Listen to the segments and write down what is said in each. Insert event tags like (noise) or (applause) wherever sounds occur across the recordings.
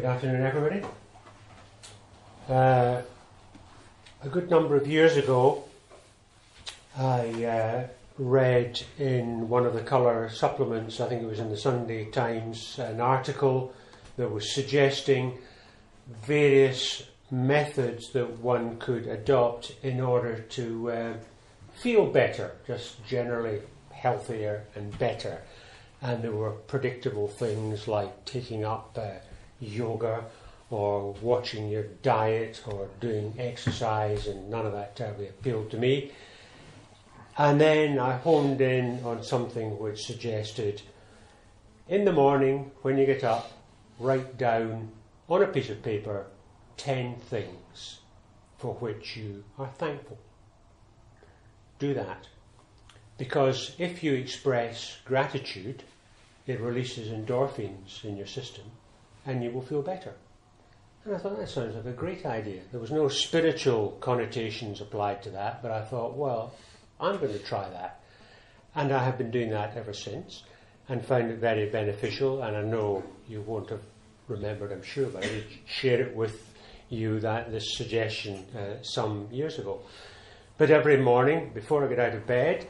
Good afternoon, everybody. Uh, a good number of years ago, I uh, read in one of the colour supplements, I think it was in the Sunday Times, an article that was suggesting various methods that one could adopt in order to uh, feel better, just generally healthier and better. And there were predictable things like taking up uh, yoga or watching your diet or doing exercise, and none of that terribly appealed to me. And then I honed in on something which suggested in the morning when you get up, write down on a piece of paper 10 things for which you are thankful. Do that. Because if you express gratitude, it releases endorphins in your system and you will feel better. And I thought that sounds like a great idea. There was no spiritual connotations applied to that, but I thought, well, I'm going to try that. And I have been doing that ever since and found it very beneficial. And I know you won't have remembered, I'm sure, but I did share it with you that this suggestion uh, some years ago. But every morning, before I get out of bed,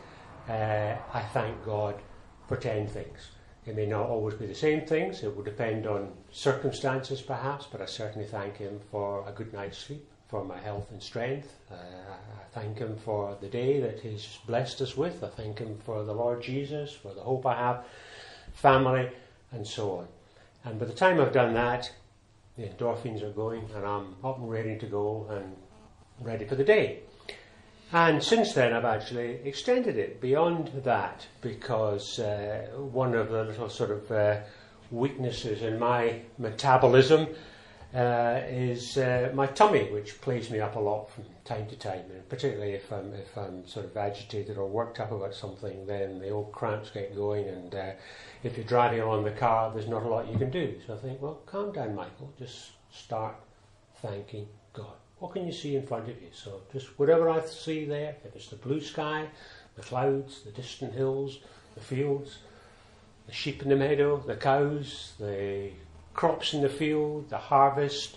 uh, I thank God for 10 things. It may not always be the same things, it will depend on circumstances perhaps, but I certainly thank Him for a good night's sleep, for my health and strength. Uh, I thank Him for the day that He's blessed us with. I thank Him for the Lord Jesus, for the hope I have, family, and so on. And by the time I've done that, the endorphins are going, and I'm up and ready to go and ready for the day. And since then, I've actually extended it beyond that because uh, one of the little sort of uh, weaknesses in my metabolism uh, is uh, my tummy, which plays me up a lot from time to time. And particularly if I'm if I'm sort of agitated or worked up about something, then the old cramps get going. And uh, if you're driving along the car, there's not a lot you can do. So I think, well, calm down, Michael. Just start thanking God. What can you see in front of you? So just whatever I see there, if it's the blue sky, the clouds, the distant hills, the fields, the sheep in the meadow, the cows, the crops in the field, the harvest,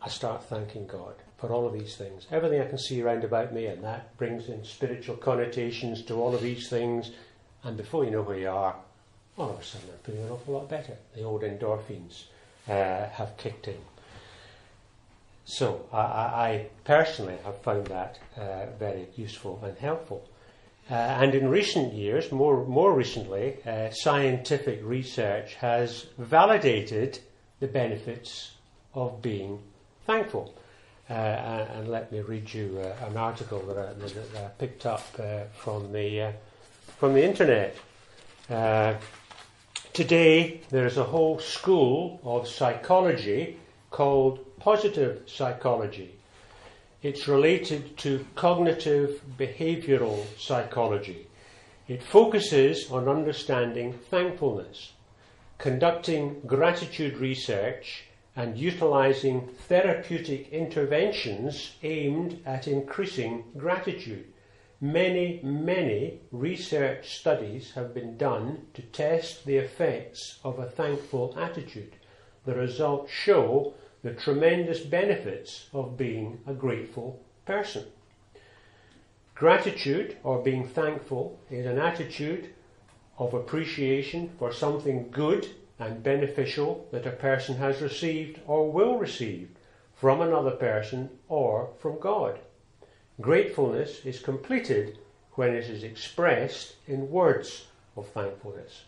I start thanking God for all of these things. Everything I can see around about me, and that brings in spiritual connotations to all of these things. And before you know where you are, all of a sudden I'm feeling an awful lot better. The old endorphins uh, have kicked in. So I, I, personally have found that uh, very useful and helpful. Uh, and in recent years, more, more recently, uh, scientific research has validated the benefits of being thankful. Uh, and, and, let me read you uh, an article that I, that I picked up uh, from, the, from the internet. today, there is a whole school of psychology called positive psychology. It's related to cognitive behavioral psychology. It focuses on understanding thankfulness, conducting gratitude research, and utilizing therapeutic interventions aimed at increasing gratitude. Many, many research studies have been done to test the effects of a thankful attitude. The results show the tremendous benefits of being a grateful person. Gratitude, or being thankful, is an attitude of appreciation for something good and beneficial that a person has received or will receive from another person or from God. Gratefulness is completed when it is expressed in words of thankfulness.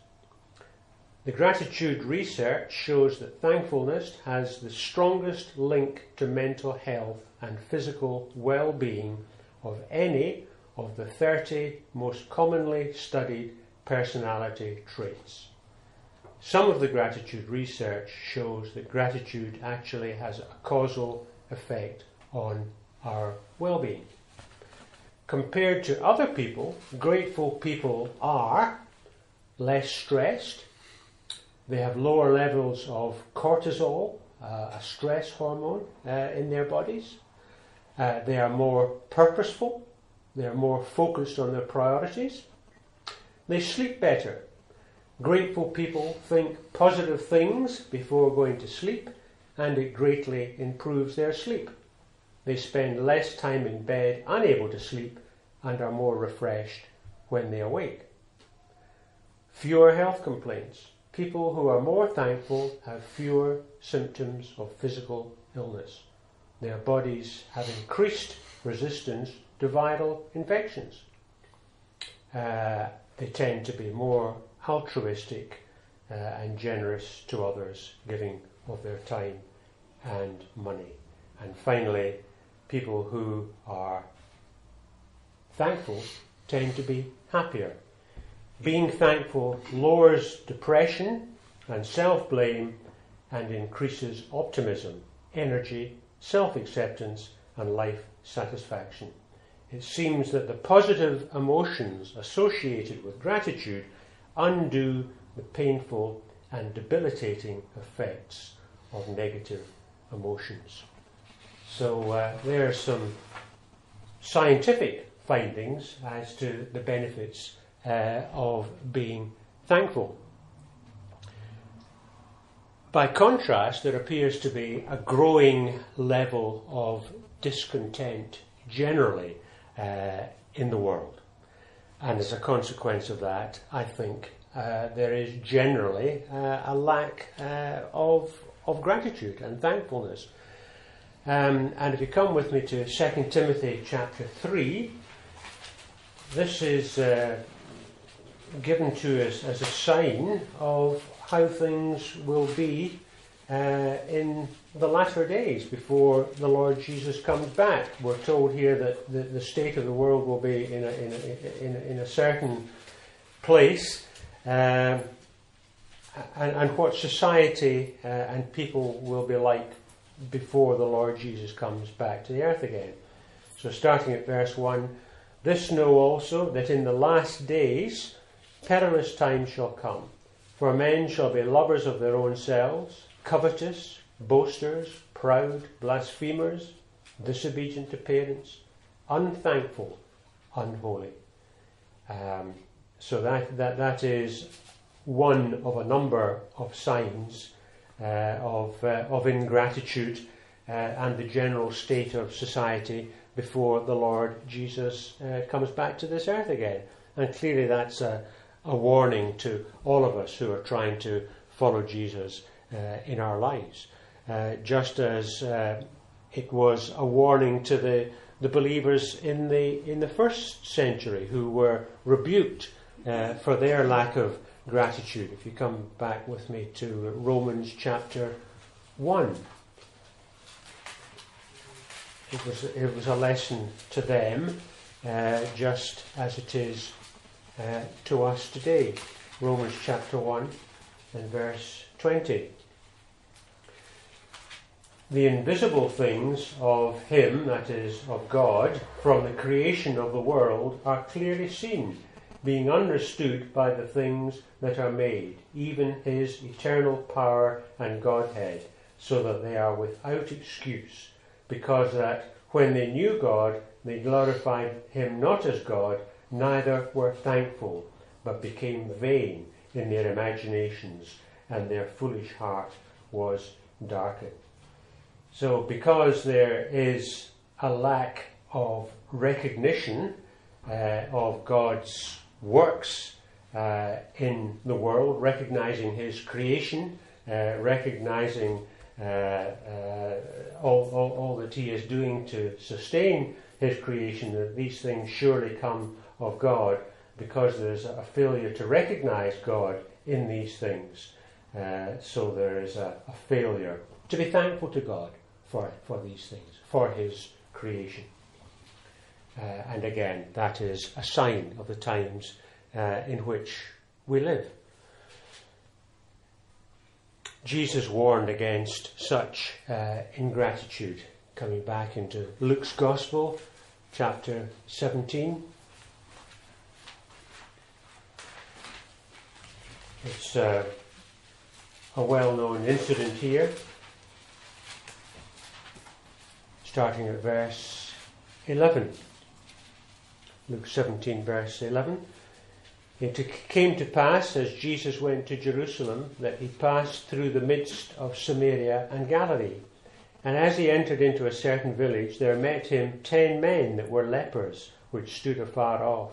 The gratitude research shows that thankfulness has the strongest link to mental health and physical well being of any of the 30 most commonly studied personality traits. Some of the gratitude research shows that gratitude actually has a causal effect on our well being. Compared to other people, grateful people are less stressed, they have lower levels of cortisol, uh, a stress hormone, uh, in their bodies. Uh, they are more purposeful. They are more focused on their priorities. They sleep better. Grateful people think positive things before going to sleep, and it greatly improves their sleep. They spend less time in bed unable to sleep and are more refreshed when they awake. Fewer health complaints. People who are more thankful have fewer symptoms of physical illness. Their bodies have increased resistance to viral infections. Uh, they tend to be more altruistic uh, and generous to others, giving of their time and money. And finally, people who are thankful tend to be happier. Being thankful lowers depression and self blame and increases optimism, energy, self acceptance, and life satisfaction. It seems that the positive emotions associated with gratitude undo the painful and debilitating effects of negative emotions. So uh, there are some scientific findings as to the benefits uh, of being thankful. By contrast, there appears to be a growing level of discontent generally uh, in the world. And as a consequence of that, I think uh, there is generally uh, a lack uh, of, of gratitude and thankfulness. Um, and if you come with me to 2 Timothy chapter 3, this is uh, given to us as a sign of how things will be uh, in the latter days before the Lord Jesus comes back. We're told here that the, the state of the world will be in a, in a, in a, in a certain place. Um, and, and, what society uh, and people will be like before the Lord Jesus comes back to the earth again. So, starting at verse 1 This know also that in the last days perilous times shall come, for men shall be lovers of their own selves, covetous, boasters, proud, blasphemers, disobedient to parents, unthankful, unholy. Um, so that, that, that is one of a number of signs uh, of, uh, of ingratitude uh, and the general state of society before the Lord Jesus uh, comes back to this earth again. And clearly that's a, a warning to all of us who are trying to follow Jesus uh, in our lives. Uh, just as it was a warning to the, the believers in the, in the first century who were rebuked for their lack of gratitude. If you come back with me to Romans chapter 1. It was, it was a lesson to them, uh, just as it is uh, to us today. Romans chapter 1 and verse 20. The invisible things of Him, that is, of God, from the creation of the world, are clearly seen being understood by the things that are made, even his eternal power and Godhead, so that they are without excuse, because that when they knew God, they glorified him not as God, neither were thankful, but became vain in their imaginations, and their foolish heart was darkened. So, because there is a lack of recognition uh, of God's works uh, in the world, recognizing his creation, uh, recognizing uh, uh, all, all, all, that he is doing to sustain his creation, that these things surely come of God, because there's a failure to recognize God in these things. Uh, so there is a, a failure to be thankful to God for, for these things, for his creation. Uh, and again, that is a sign of the times uh, in which we live. Jesus warned against such uh, ingratitude. Coming back into Luke's Gospel, chapter 17. It's uh, a well known incident here, starting at verse 11. Luke 17, verse 11. It came to pass, as Jesus went to Jerusalem, that he passed through the midst of Samaria and Galilee. And as he entered into a certain village, there met him ten men that were lepers, which stood afar off.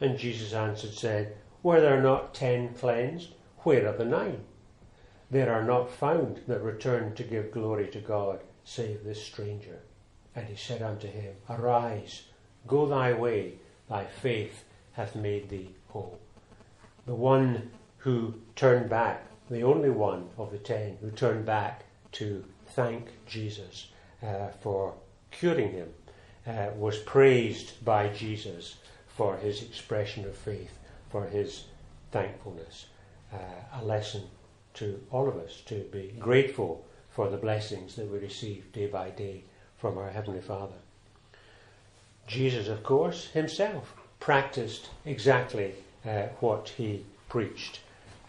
And Jesus answered, said, Were there not ten cleansed? Where are the nine? There are not found that return to give glory to God, save this stranger. And he said unto him, Arise, go thy way, thy faith hath made thee whole the one who turned back, the only one of the ten who turned back to thank Jesus uh, for curing him, uh, was praised by Jesus for his expression of faith, for his thankfulness. Uh, a lesson to all of us to be grateful for the blessings that we receive day by day from our Heavenly Father. Jesus, of course, himself practiced exactly uh, what he preached.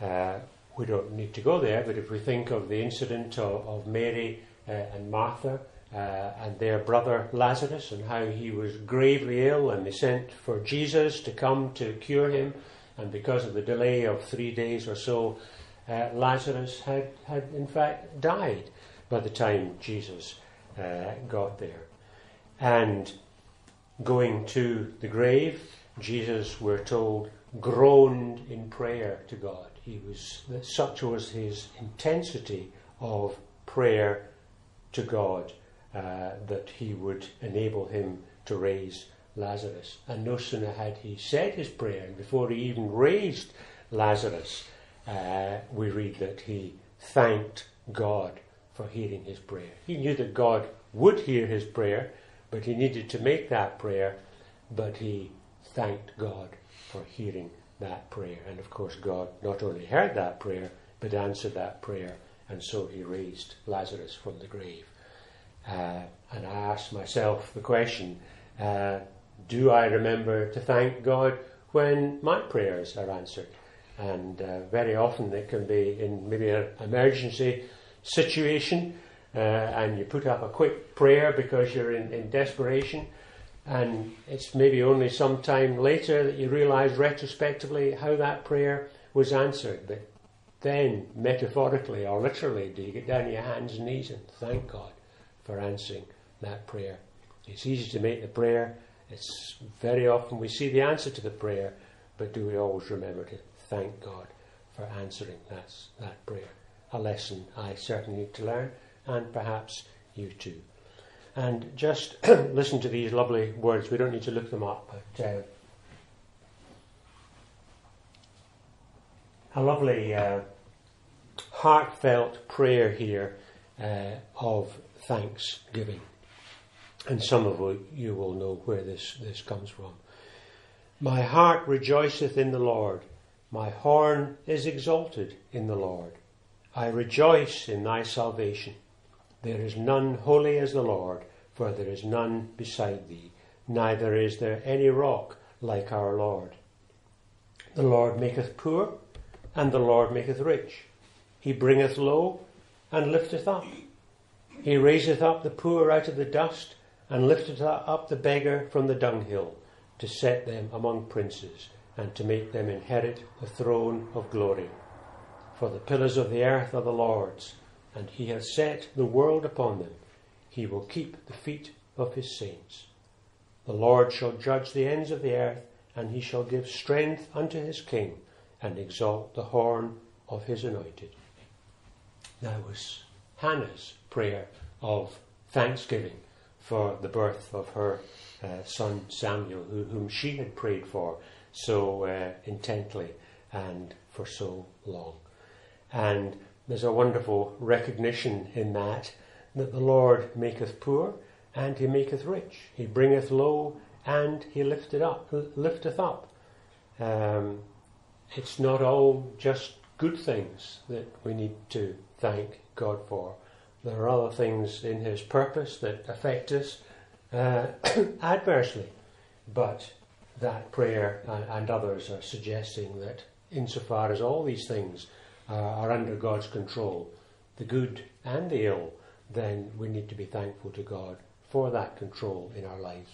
Uh, we don't need to go there, but if we think of the incident of, of Mary uh, and Martha uh, and their brother Lazarus and how he was gravely ill and they sent for Jesus to come to cure him, and because of the delay of three days or so, uh, Lazarus had, had in fact died by the time Jesus uh, got there. And going to the grave, Jesus, we're told, groaned in prayer to God. He was such was his intensity of prayer to God uh, that he would enable him to raise Lazarus. And no sooner had he said his prayer, and before he even raised Lazarus, uh, we read that he thanked God for hearing his prayer. He knew that God would hear his prayer, but he needed to make that prayer, but he thanked God for hearing that prayer. And of course, God not only heard that prayer, but answered that prayer, and so he raised Lazarus from the grave. Uh, and I asked myself the question uh, do I remember to thank God when my prayers are answered? And uh, very often it can be in maybe an emergency situation, uh, and you put up a quick prayer because you're in, in desperation and it's maybe only some time later that you realize retrospectively how that prayer was answered. But then, metaphorically or literally, do you get down on your hands and knees and thank God for answering that prayer? It's easy to make the prayer. It's very often we see the answer to the prayer, but do we always remember to thank God for answering that, that prayer? A lesson I certainly need to learn, and perhaps you too and just (clears throat) listen to these lovely words. We don't need to look them up, but uh, a lovely uh, heartfelt prayer here uh, of thanksgiving. And some of you will know where this, this comes from. My heart rejoiceth in the Lord. My horn is exalted in the Lord. I rejoice in thy salvation. There is none holy as the Lord, for there is none beside thee, neither is there any rock like our Lord. The Lord maketh poor, and the Lord maketh rich. He bringeth low, and lifteth up. He raiseth up the poor out of the dust, and lifteth up the beggar from the dunghill, to set them among princes, and to make them inherit the throne of glory. For the pillars of the earth are the Lord's, and he hath set the world upon them. He will keep the feet of his saints. The Lord shall judge the ends of the earth, and he shall give strength unto his king, and exalt the horn of his anointed. That was Hannah's prayer of thanksgiving for the birth of her uh, son Samuel, who, whom she had prayed for so uh, intently and for so long. And there's a wonderful recognition in that that the Lord maketh poor and he maketh rich. He bringeth low and he lifteth up, lifteth up. Um, it's not all just good things that we need to thank God for. There are other things in His purpose that affect us uh, (coughs) adversely, but that prayer and, others are suggesting that, insofar as all these things are under God's control, the good and the ill, then we need to be thankful to God for that control in our lives.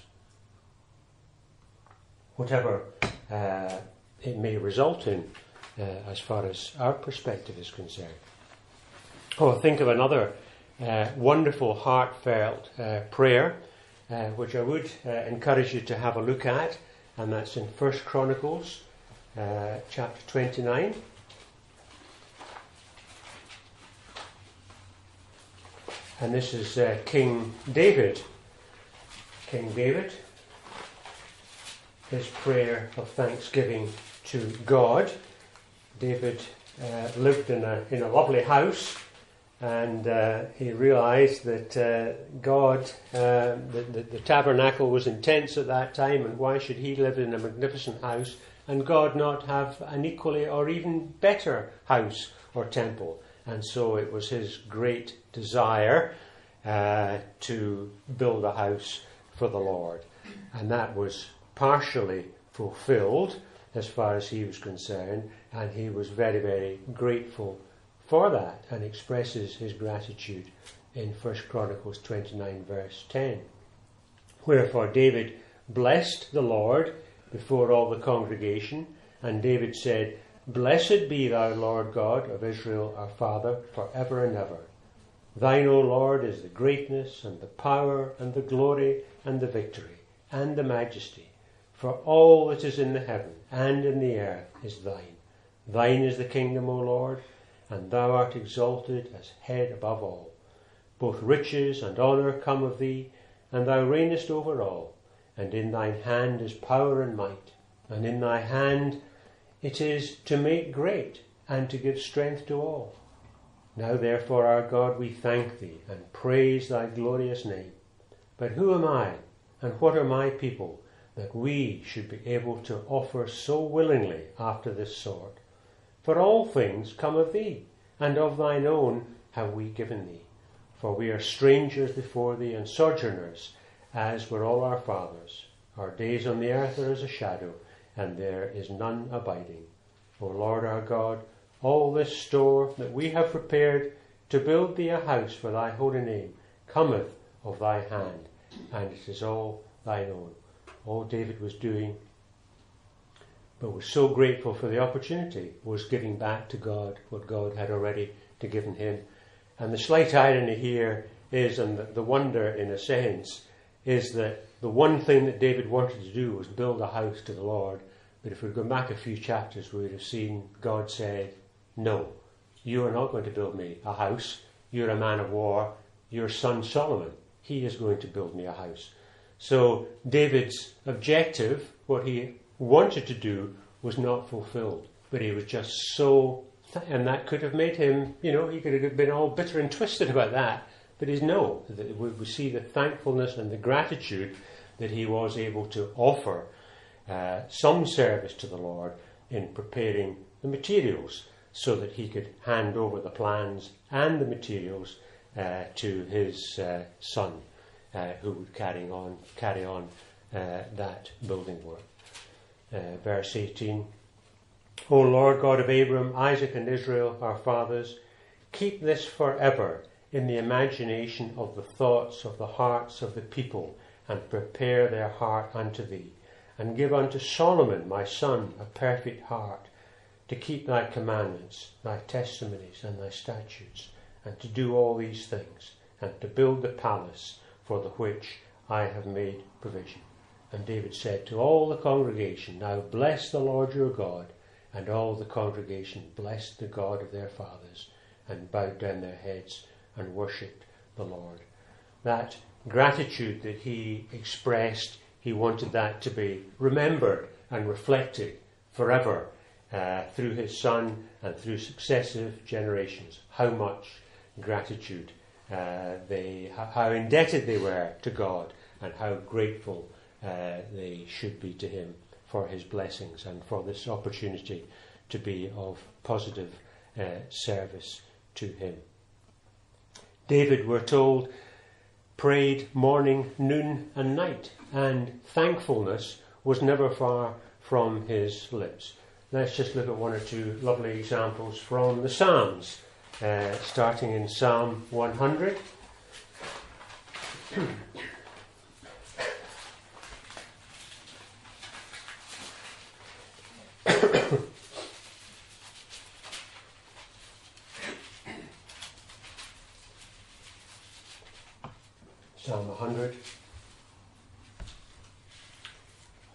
Whatever uh, it may result in, uh, as far as our perspective is concerned. Oh, think of another uh, wonderful, heartfelt uh, prayer, uh, which I would uh, encourage you to have a look at, and that's in First Chronicles, chapter 29. And this is uh, King David. King David, his prayer of thanksgiving to God. David uh, lived in a, in a lovely house and uh, he realized that uh, God, uh, the, the, the, tabernacle was intense at that time, and why should he live in a magnificent house and God not have an equally or even better house or temple? And so it was his great desire uh, to build a house for the Lord. And that was partially fulfilled as far as he was concerned, and he was very, very grateful for that and expresses his gratitude in 1 Chronicles 29, verse 10. Wherefore David blessed the Lord before all the congregation, and David said, Blessed be thou, Lord God of Israel, our Father, for ever and ever. Thine, O Lord, is the greatness and the power and the glory and the victory and the majesty. For all that is in the heaven and in the earth is thine. Thine is the kingdom, O Lord, and thou art exalted as head above all. Both riches and honour come of thee, and thou reignest over all. And in thine hand is power and might, and in thy hand it is to make great and to give strength to all. Now, therefore, our God, we thank thee and praise thy glorious name. But who am I, and what are my people, that we should be able to offer so willingly after this sort? For all things come of thee, and of thine own have we given thee. For we are strangers before thee and sojourners, as were all our fathers. Our days on the earth are as a shadow and there is none abiding. O Lord our God, all this store that we have prepared to build thee a house for thy holy name cometh of thy hand, and it is all thine own. All David was doing, but was so grateful for the opportunity, was giving back to God what God had already to given him. And the slight irony here is, and the, wonder in a sense, is that the one thing that David wanted to do was build a house to the Lord. But if we'd gone back a few chapters, we would have seen God say, No, you are not going to build me a house. You're a man of war. Your son Solomon, he is going to build me a house. So David's objective, what he wanted to do, was not fulfilled. But he was just so, and that could have made him, you know, he could have been all bitter and twisted about that. But he's no. that We see the thankfulness and the gratitude that he was able to offer uh, some service to the Lord in preparing the materials so that he could hand over the plans and the materials uh, to his uh, son, uh, who would carry on carry on uh, that building work. Uh, verse 18. O Lord God of Abraham, Isaac, and Israel, our fathers, keep this forever in the imagination of the thoughts of the hearts of the people and prepare their heart unto thee. And give unto Solomon my son a perfect heart, to keep thy commandments, thy testimonies, and thy statutes, and to do all these things, and to build the palace for the which I have made provision. And David said to all the congregation, Now bless the Lord your God. And all the congregation blessed the God of their fathers, and bowed down their heads and worshipped the Lord. That gratitude that he expressed, he wanted that to be remembered and reflected forever uh, through his son and through successive generations. How much gratitude uh, they, how indebted they were to God, and how grateful uh, they should be to him for his blessings and for this opportunity to be of positive uh, service to Him. David, we're told, prayed morning, noon, and night, and thankfulness was never far from his lips. Let's just look at one or two lovely examples from the Psalms, uh, starting in Psalm 100. (clears throat) Psalm 100.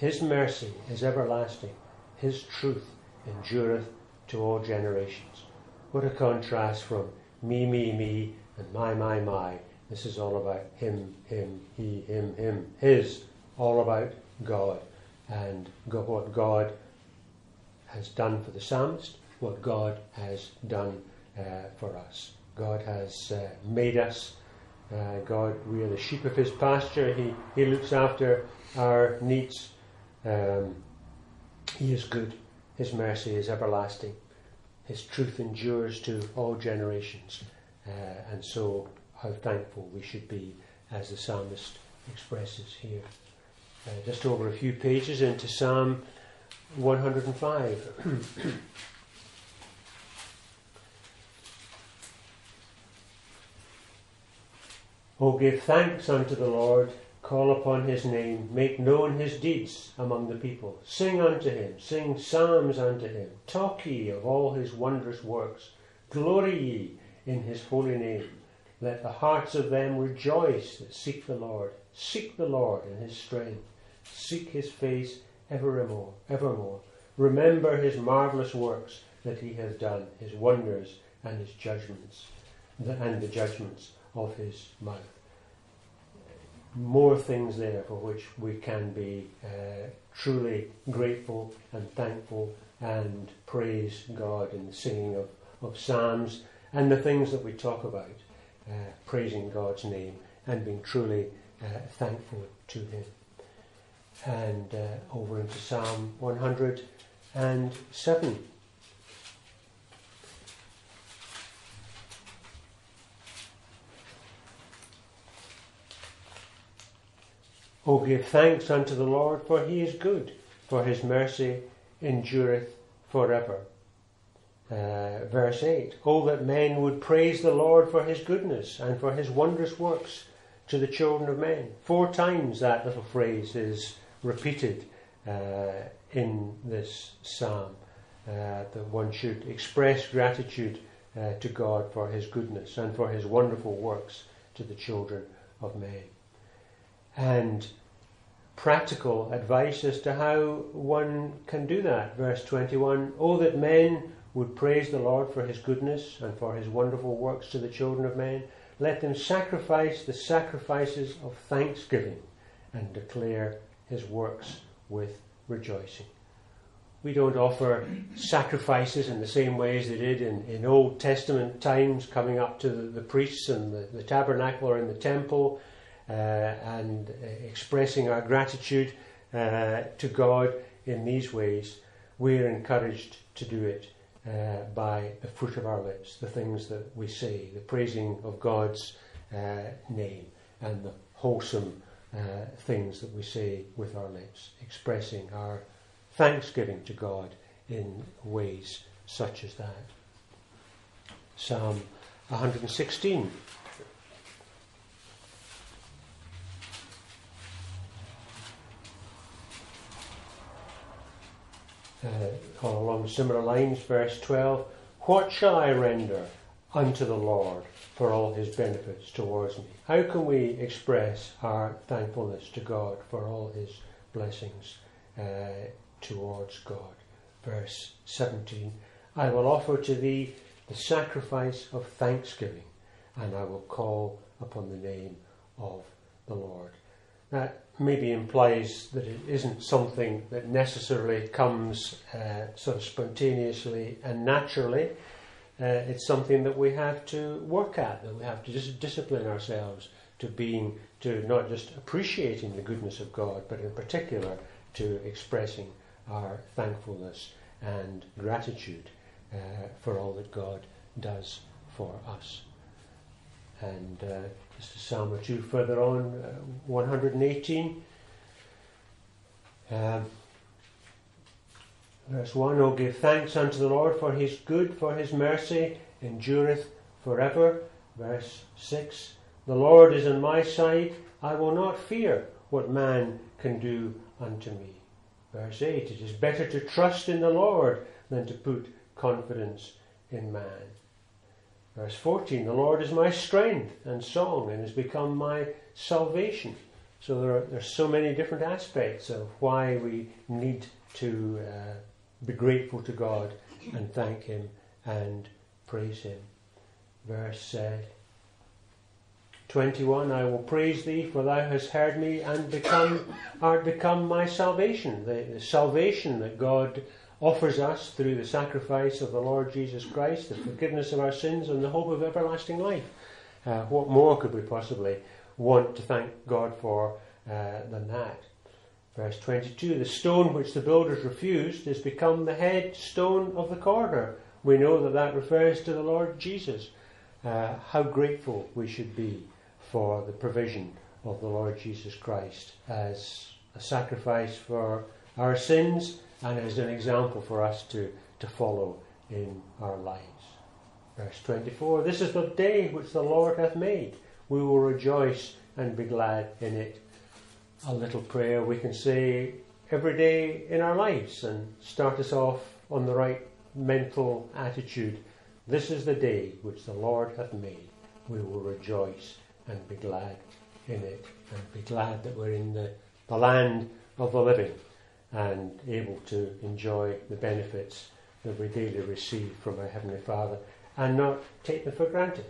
his mercy is everlasting, his truth endureth to all generations. What a contrast from me, me, me, and my, my, my. This is all about him, him, he, him, him, his. All about God and what God has done for the psalmist, what God has done uh, for us. God has uh, made us uh, God, we are the sheep of His pasture. He, he looks after our needs. Um, he is good. His mercy is everlasting. His truth endures to all generations. Uh, and so, how thankful we should be, as the psalmist expresses here. Uh, just over a few pages into Psalm 105. (coughs) O give thanks unto the Lord, call upon his name, make known his deeds among the people. Sing unto him, sing psalms unto him, talk ye of all his wondrous works, glory ye in his holy name. Let the hearts of them rejoice that seek the Lord. Seek the Lord in his strength. Seek his face evermore, evermore. Remember his marvellous works that he has done, his wonders and his judgments, and the judgments of his mouth. More things there for which we can be uh, truly grateful and thankful and praise God in the singing of, of psalms and the things that we talk about, uh, praising God's name and being truly uh, thankful to Him. And uh, over into Psalm 107. O give thanks unto the Lord, for he is good, for his mercy endureth forever. Uh, verse 8 Oh, that men would praise the Lord for his goodness and for his wondrous works to the children of men. Four times that little phrase is repeated uh, in this psalm. Uh, that one should express gratitude uh, to God for his goodness and for his wonderful works to the children of men. And practical advice as to how one can do that. Verse 21 Oh, that men would praise the Lord for his goodness and for his wonderful works to the children of men. Let them sacrifice the sacrifices of thanksgiving and declare his works with rejoicing. We don't offer sacrifices in the same way as they did in, in Old Testament times, coming up to the, the priests and the, the tabernacle or in the temple and uh, expressing our gratitude uh, to God in these ways, we're encouraged to do it uh, by the fruit of our lips, the things that we say, the praising of God's uh, name, and the wholesome uh, things that we say with our lips, expressing our thanksgiving to God in ways such as that. Psalm 116. Uh, along similar lines, verse 12 What shall I render unto the Lord for all his benefits towards me? How can we express our thankfulness to God for all his blessings uh, towards God? Verse 17 I will offer to thee the sacrifice of thanksgiving, and I will call upon the name of the Lord. That maybe implies that it isn't something that necessarily comes uh, sort of spontaneously and naturally. Uh, it's something that we have to work at, that we have to just discipline ourselves to being, to not just appreciating the goodness of God, but in particular to expressing our thankfulness and gratitude uh, for all that God does for us. And just a psalm two further on, uh, 118. Um, verse 1 Oh, give thanks unto the Lord for his good, for his mercy endureth forever. Verse 6 The Lord is on my side, I will not fear what man can do unto me. Verse 8 It is better to trust in the Lord than to put confidence in man. Verse 14 The Lord is my strength and song and has become my salvation. So there are there's so many different aspects of why we need to uh, be grateful to God and thank Him and praise Him. Verse uh, 21 I will praise thee, for thou hast heard me and become, art become my salvation. The, the salvation that God offers us through the sacrifice of the Lord Jesus Christ, the forgiveness of our sins, and the hope of everlasting life. Uh, what more could we possibly want to thank God for uh, than that? Verse 22 The stone which the builders refused has become the head stone of the corner. We know that that refers to the Lord Jesus. Uh, how grateful we should be for the provision of the Lord Jesus Christ as a sacrifice for our sins and as an example for us to, to follow in our lives. Verse 24 This is the day which the Lord hath made. We will rejoice and be glad in it. A little prayer we can say every day in our lives and start us off on the right mental attitude. This is the day which the Lord hath made. We will rejoice and be glad in it and be glad that we're in the, the land of the living and able to enjoy the benefits that we daily receive from our Heavenly Father and not take them for granted.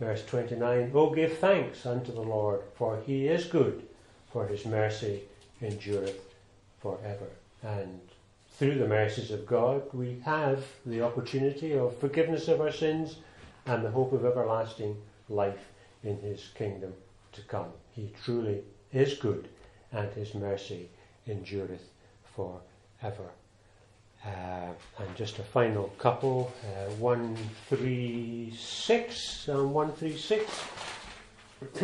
Verse 29 Oh, give thanks unto the Lord, for he is good, for his mercy endureth forever. And through the mercies of God, we have the opportunity of forgiveness of our sins and the hope of everlasting life in his kingdom to come. He truly is good, and his mercy endureth forever. Uh, and just a final couple, uh, 136 and 136. (clears throat)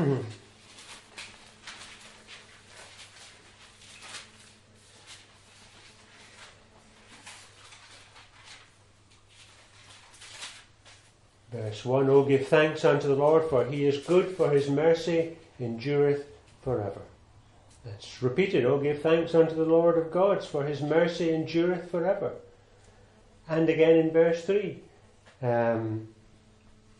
Verse 1 O give thanks unto the Lord, for he is good, for his mercy endureth forever. That's repeated. Oh, give thanks unto the Lord of gods, for his mercy endureth forever. And again in verse 3. Um,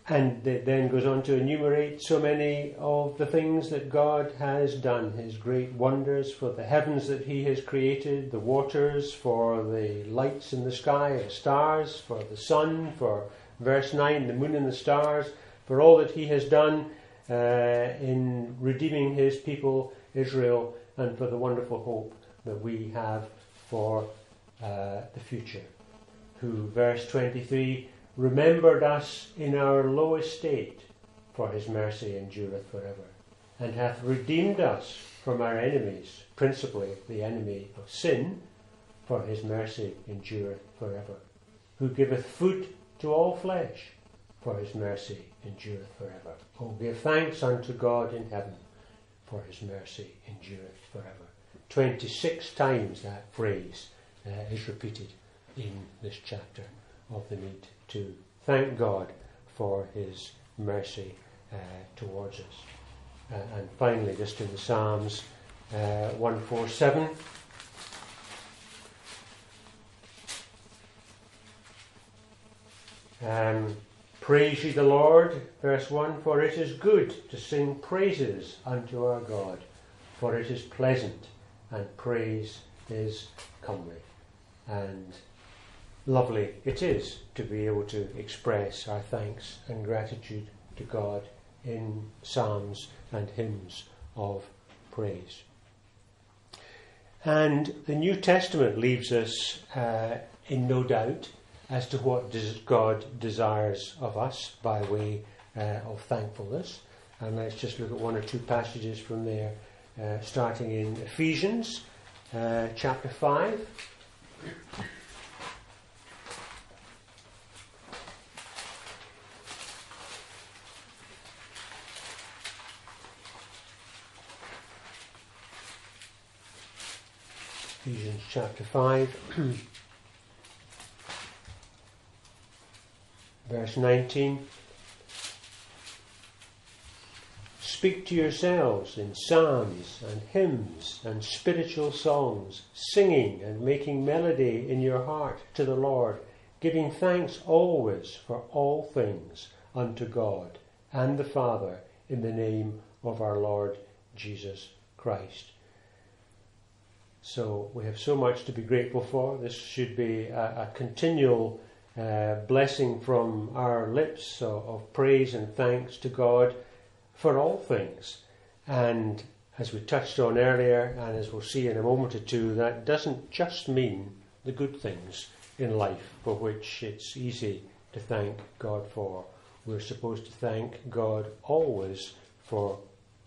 and it then goes on to enumerate so many of the things that God has done, his great wonders for the heavens that he has created, the waters, for the lights in the sky, the stars, for the sun, for verse 9, the moon and the stars, for all that he has done uh, in redeeming his people Israel and for the wonderful hope that we have for uh, the future. Who, verse 23, remembered us in our low estate, for his mercy endureth forever, and hath redeemed us from our enemies, principally the enemy of sin, for his mercy endureth forever. Who giveth food to all flesh, for his mercy endureth forever. Oh, give thanks unto God in heaven for his mercy endureth forever. 26 times that phrase uh, is repeated in this chapter of the need to thank God for his mercy uh, towards us. Uh, and finally, just in the Psalms uh, 147. Um, Praise ye the Lord, verse 1 For it is good to sing praises unto our God, for it is pleasant, and praise is comely. And lovely it is to be able to express our thanks and gratitude to God in psalms and hymns of praise. And the New Testament leaves us uh, in no doubt as to what God desires of us by way uh, of thankfulness. And let's just look at one or two passages from there, uh, starting in Ephesians uh, chapter 5. Ephesians chapter 5, (clears throat) verse 19. Speak to yourselves in psalms and hymns and spiritual songs, singing and making melody in your heart to the Lord, giving thanks always for all things unto God and the Father in the name of our Lord Jesus Christ. So we have so much to be grateful for. This should be a, a continual uh, blessing from our lips of, praise and thanks to God for all things. And as we touched on earlier, and as we'll see in a moment or two, that doesn't just mean the good things in life for which it's easy to thank God for. We're supposed to thank God always for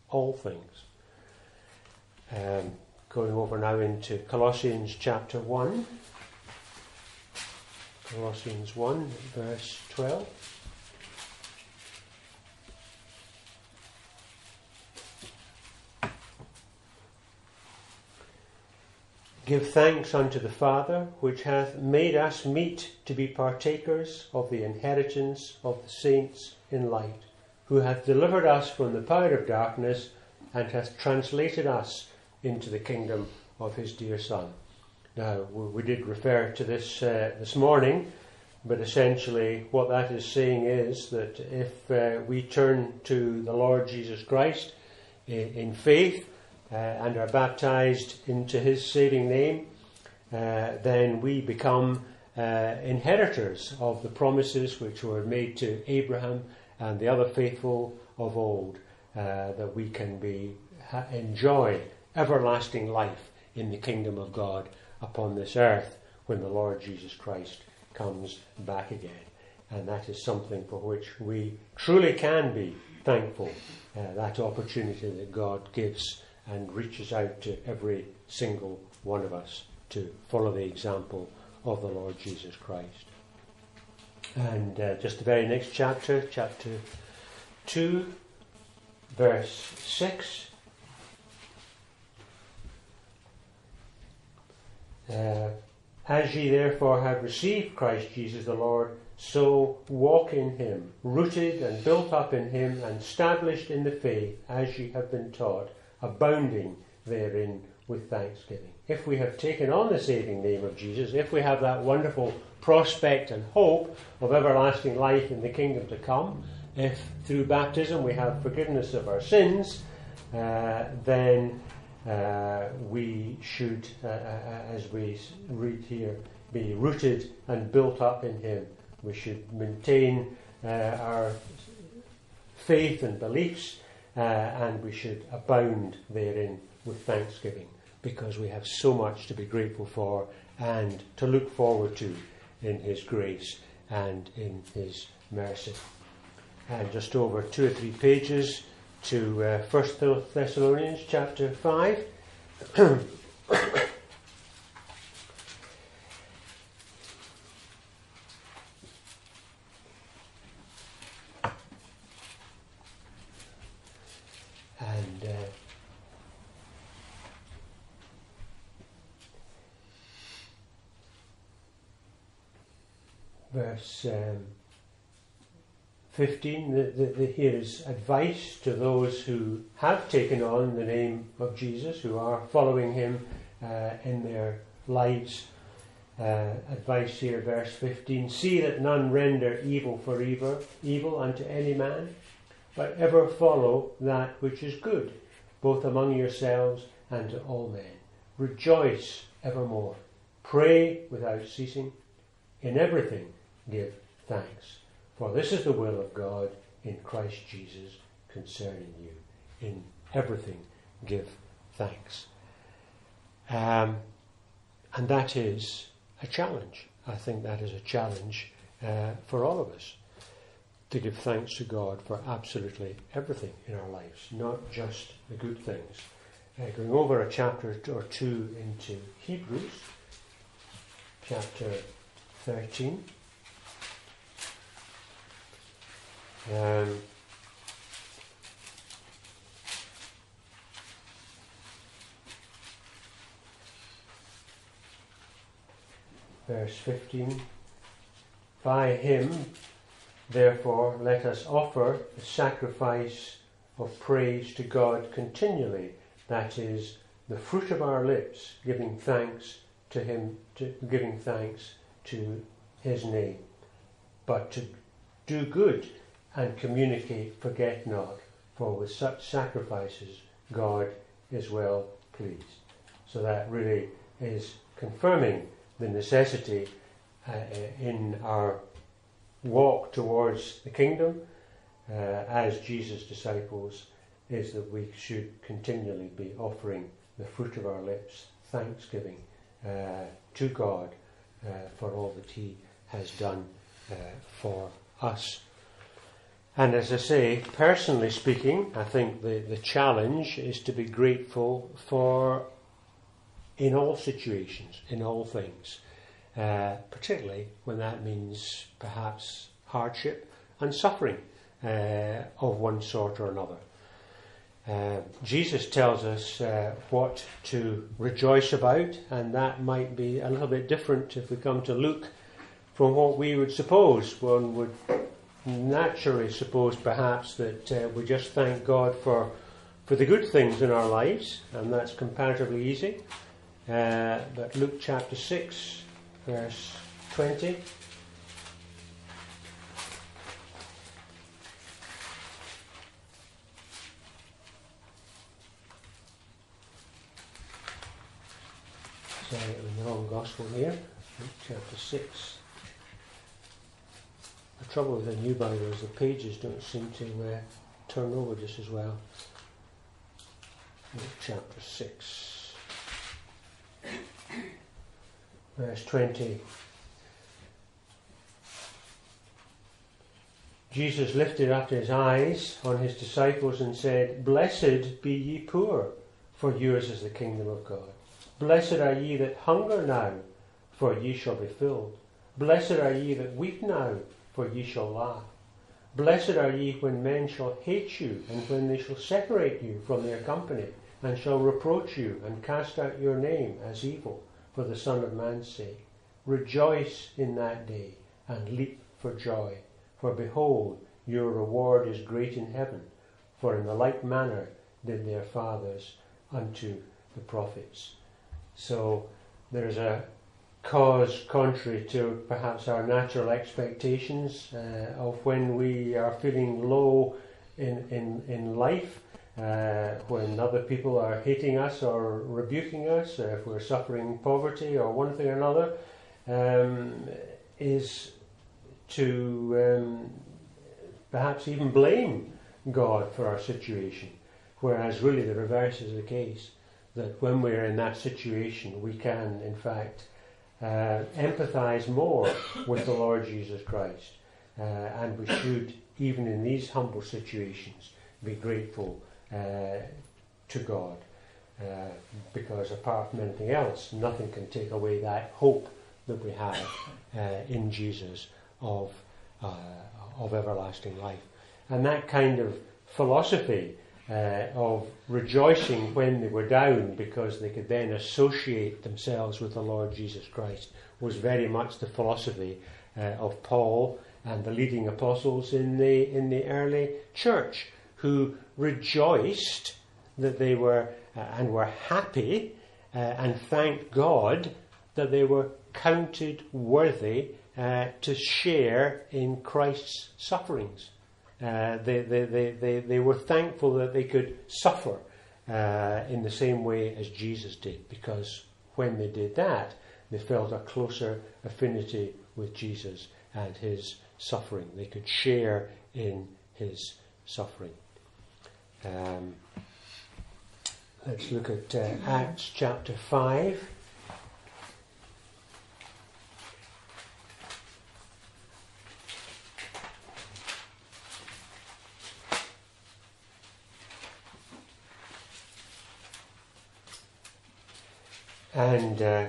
all things. Um, Going over now into Colossians chapter 1. Colossians 1, verse 12. Give thanks unto the Father, which hath made us meet to be partakers of the inheritance of the saints in light, who hath delivered us from the power of darkness, and hath translated us into the kingdom of his dear Son. Now, we did refer to this uh, this morning, but essentially what that is saying is that if uh, we turn to the Lord Jesus Christ in, in faith uh, and are baptized into his saving name, uh, then we become uh, inheritors of the promises which were made to Abraham and the other faithful of old, uh, that we can be enjoy everlasting life in the kingdom of God upon this earth when the Lord Jesus Christ comes back again. And that is something for which we truly can be thankful, uh, that opportunity that God gives and reaches out to every single one of us to follow the example of the Lord Jesus Christ. And uh, just the very next chapter, chapter 2, verse 6. Uh, as ye therefore have received Christ Jesus the Lord, so walk in him, rooted and built up in him, and established in the faith as ye have been taught, abounding therein with thanksgiving. If we have taken on the saving name of Jesus, if we have that wonderful prospect and hope of everlasting life in the kingdom to come, if through baptism we have forgiveness of our sins, uh, then we should, uh, uh, as we read here, be rooted and built up in Him. We should maintain uh, our faith and beliefs, uh, and we should abound therein with thanksgiving because we have so much to be grateful for and to look forward to in His grace and in His mercy. And just over two or three pages, to uh, 1 Thessalonians chapter 5. and uh, verse um, 15, the, the, the, here is advice to those who have taken on the name of Jesus, who are following him uh, in their lives. Uh, advice here, verse 15 See that none render evil for evil, evil unto any man, but ever follow that which is good, both among yourselves and to all men. Rejoice evermore. Pray without ceasing. In everything give thanks, for this is the will of God in Christ Jesus concerning you. In everything give thanks. Um, and that is a challenge. I think that is a challenge uh, for all of us to give thanks to God for absolutely everything in our lives, not just the good things. Uh, going over a chapter or two into Hebrews, chapter 13. Um, verse 15 By him, therefore, let us offer the sacrifice of praise to God continually, that is, the fruit of our lips, giving thanks to him, to, giving thanks to his name. But to do good and communicate, forget not, for with such sacrifices God is well pleased. So that really is confirming the necessity uh, in our walk towards the kingdom uh, as Jesus' disciples is that we should continually be offering the fruit of our lips, thanksgiving uh, to God uh, for all that He has done uh, for us. And as I say, personally speaking, I think the, the challenge is to be grateful for in all situations, in all things, uh, particularly when that means perhaps hardship and suffering uh, of one sort or another. Uh, Jesus tells us uh, what to rejoice about, and that might be a little bit different if we come to Luke from what we would suppose. One would naturally suppose perhaps that uh, we just thank God for, for the good things in our lives, and that's comparatively easy. Uh, but Luke chapter 6, verse 20. Sorry, I'm in the wrong gospel here. Luke chapter 6. The trouble with a new Bible is the pages don't seem to uh, turn over just as well. Chapter 6. verse 20. Jesus lifted up his eyes on his disciples and said, Blessed be ye poor, for yours is the kingdom of God. Blessed are ye that hunger now, for ye shall be filled. Blessed are ye that weep now, for ye shall laugh. Blessed are ye when men shall hate you, and when they shall separate you from their company, and shall reproach you, and cast out your name as evil for the Son of Man's sake. Rejoice in that day and leap for joy, for behold, your reward is great in heaven, for in the like manner did their fathers unto the prophets. So there's a cause contrary to perhaps our natural expectations uh, of when we are feeling low in, in, in life uh, when other people are hating us or rebuking us, or if we're suffering poverty or one thing or another, um, is to um, perhaps even blame God for our situation. Whereas really the reverse is the case, that when we're in that situation, we can, in fact, uh, empathize more with the Lord Jesus Christ. Uh, and we should, even in these humble situations, be grateful uh, to God. Uh, because apart from anything else, nothing can take away that hope that we have uh, in Jesus of, of everlasting life. And that kind of philosophy uh, of rejoicing when they were down because they could then associate themselves with the Lord Jesus Christ was very much the philosophy uh, of Paul and the leading apostles in the in the early church who rejoiced that they were uh, and were happy uh, and thanked God that they were counted worthy uh, to share in Christ's sufferings. Uh, they, they, they, they, they were thankful that they could suffer uh, in the same way as Jesus did, because when they did that, they felt a closer affinity with Jesus and his suffering. They could share in his suffering. Um, let's look at uh, Acts chapter 5. And uh,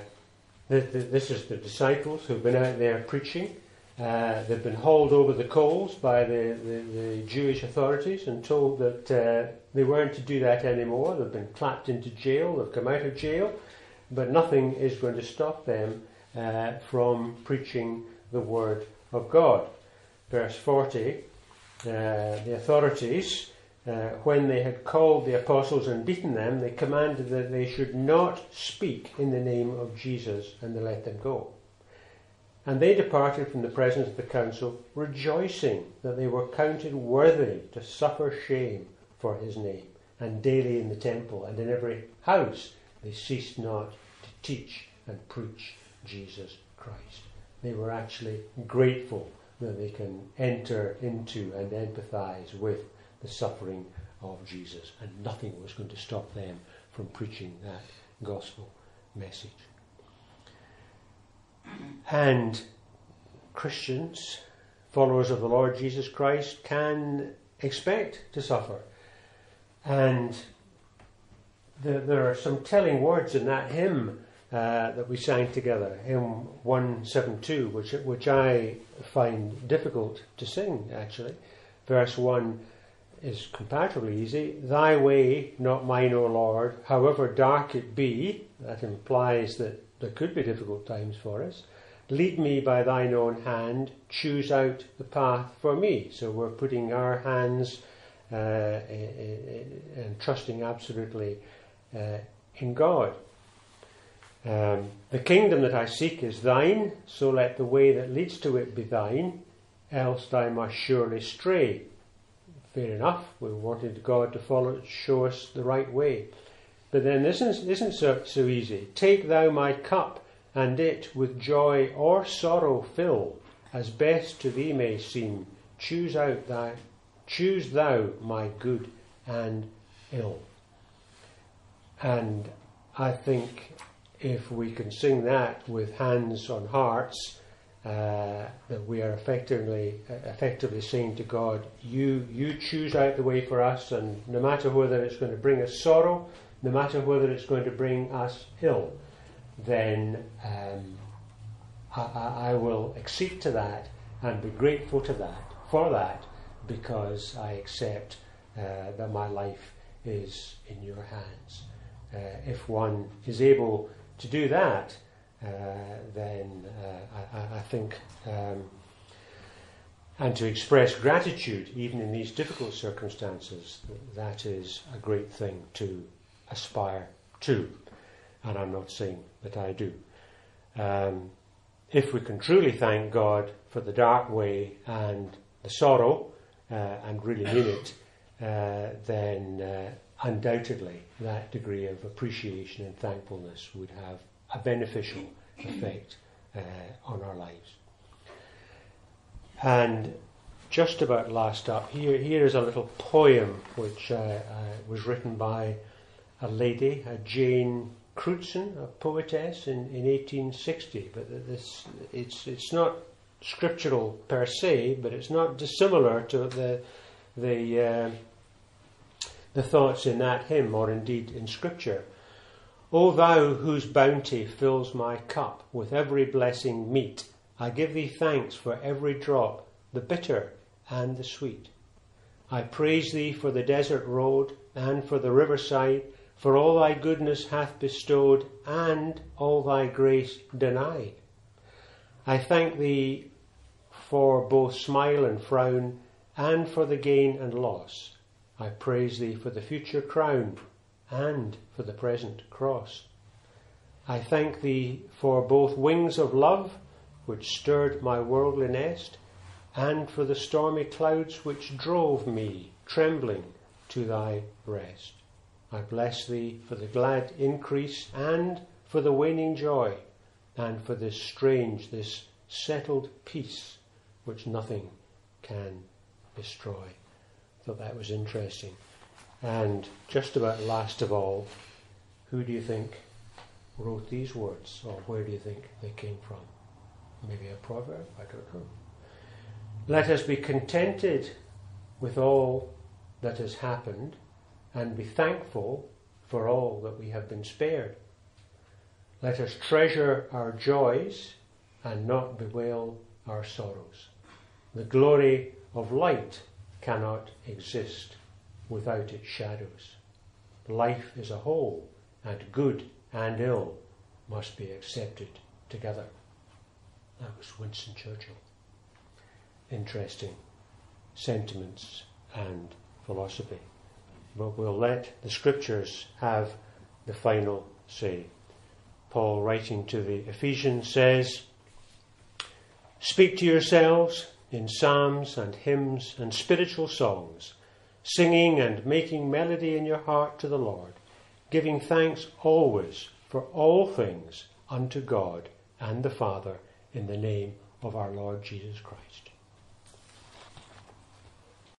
this is the disciples who've been out there preaching. Uh, they've been hauled over the coals by the, the, the Jewish authorities and told that uh, they weren't to do that anymore. They've been clapped into jail, they've come out of jail, but nothing is going to stop them uh, from preaching the Word of God. Verse 40 uh, the authorities uh, when they had called the apostles and beaten them, they commanded that they should not speak in the name of Jesus, and they let them go. And they departed from the presence of the council, rejoicing that they were counted worthy to suffer shame for his name. And daily in the temple and in every house they ceased not to teach and preach Jesus Christ. They were actually grateful that they can enter into and empathize with the suffering of Jesus, and nothing was going to stop them from preaching that gospel message. And Christians, followers of the Lord Jesus Christ, can expect to suffer. And there, are some telling words in that hymn uh, that we sang together, hymn 172, which, which I find difficult to sing actually. Verse 1 is comparatively easy. Thy way, not mine, O Lord, however dark it be, that implies that there could be difficult times for us. Lead me by thine own hand, choose out the path for me. So we're putting our hands uh, and trusting absolutely uh, in God. Um, the kingdom that I seek is thine, so let the way that leads to it be thine, else I must surely stray fair enough. We wanted God to follow, show us the right way. But then this isn't, isn't so, so easy. Take thou my cup, and it with joy or sorrow fill, as best to thee may seem. Choose out thy, choose thou my good and ill. And I think if we can sing that with hands on hearts, uh, that we are effectively effectively saying to God, you you choose out the way for us, and no matter whether it's going to bring us sorrow, no matter whether it's going to bring us ill, then um, I, I, will accede to that and be grateful to that for that because I accept uh, that my life is in your hands. Uh, if one is able to do that, then uh, I, I, think, um, and to express gratitude even in these difficult circumstances, that is a great thing to aspire to. And I'm not saying that I do. Um, if we can truly thank God for the dark way and the sorrow, uh, and really mean it, uh, then uh, undoubtedly that degree of appreciation and thankfulness would have a beneficial effect uh, on our lives. And just about last up, here, here is a little poem which uh, uh, was written by a lady, a Jane Crewdson, a poetess, in, in 1860. But this, it's, it's not scriptural per se, but it's not dissimilar to the, the, uh, the thoughts in that hymn, or indeed in scripture. O thou whose bounty fills my cup with every blessing meet, I give thee thanks for every drop, the bitter and the sweet. I praise thee for the desert road and for the riverside, for all thy goodness hath bestowed and all thy grace denied. I thank thee for both smile and frown and for the gain and loss. I praise thee for the future crown and for the present cross. I thank thee for both wings of love, which stirred my worldly nest, and for the stormy clouds which drove me, trembling, to thy breast. I bless thee for the glad increase and for the waning joy, and for this strange, this settled peace which nothing can destroy. Thought that was interesting. And just about last of all, who do you think wrote these words, or where do you think they came from? Maybe a proverb? I don't know. Let us be contented with all that has happened and be thankful for all that we have been spared. Let us treasure our joys and not bewail our sorrows. The glory of light cannot exist without its shadows. Life is a whole, and good and ill must be accepted together. That was Winston Churchill. Interesting sentiments and philosophy. But we'll let the scriptures have the final say. Paul, writing to the Ephesians, says, Speak to yourselves in psalms and hymns and spiritual songs, singing and making melody in your heart to the Lord, giving thanks always for all things unto God and the Father in the name of our Lord Jesus Christ.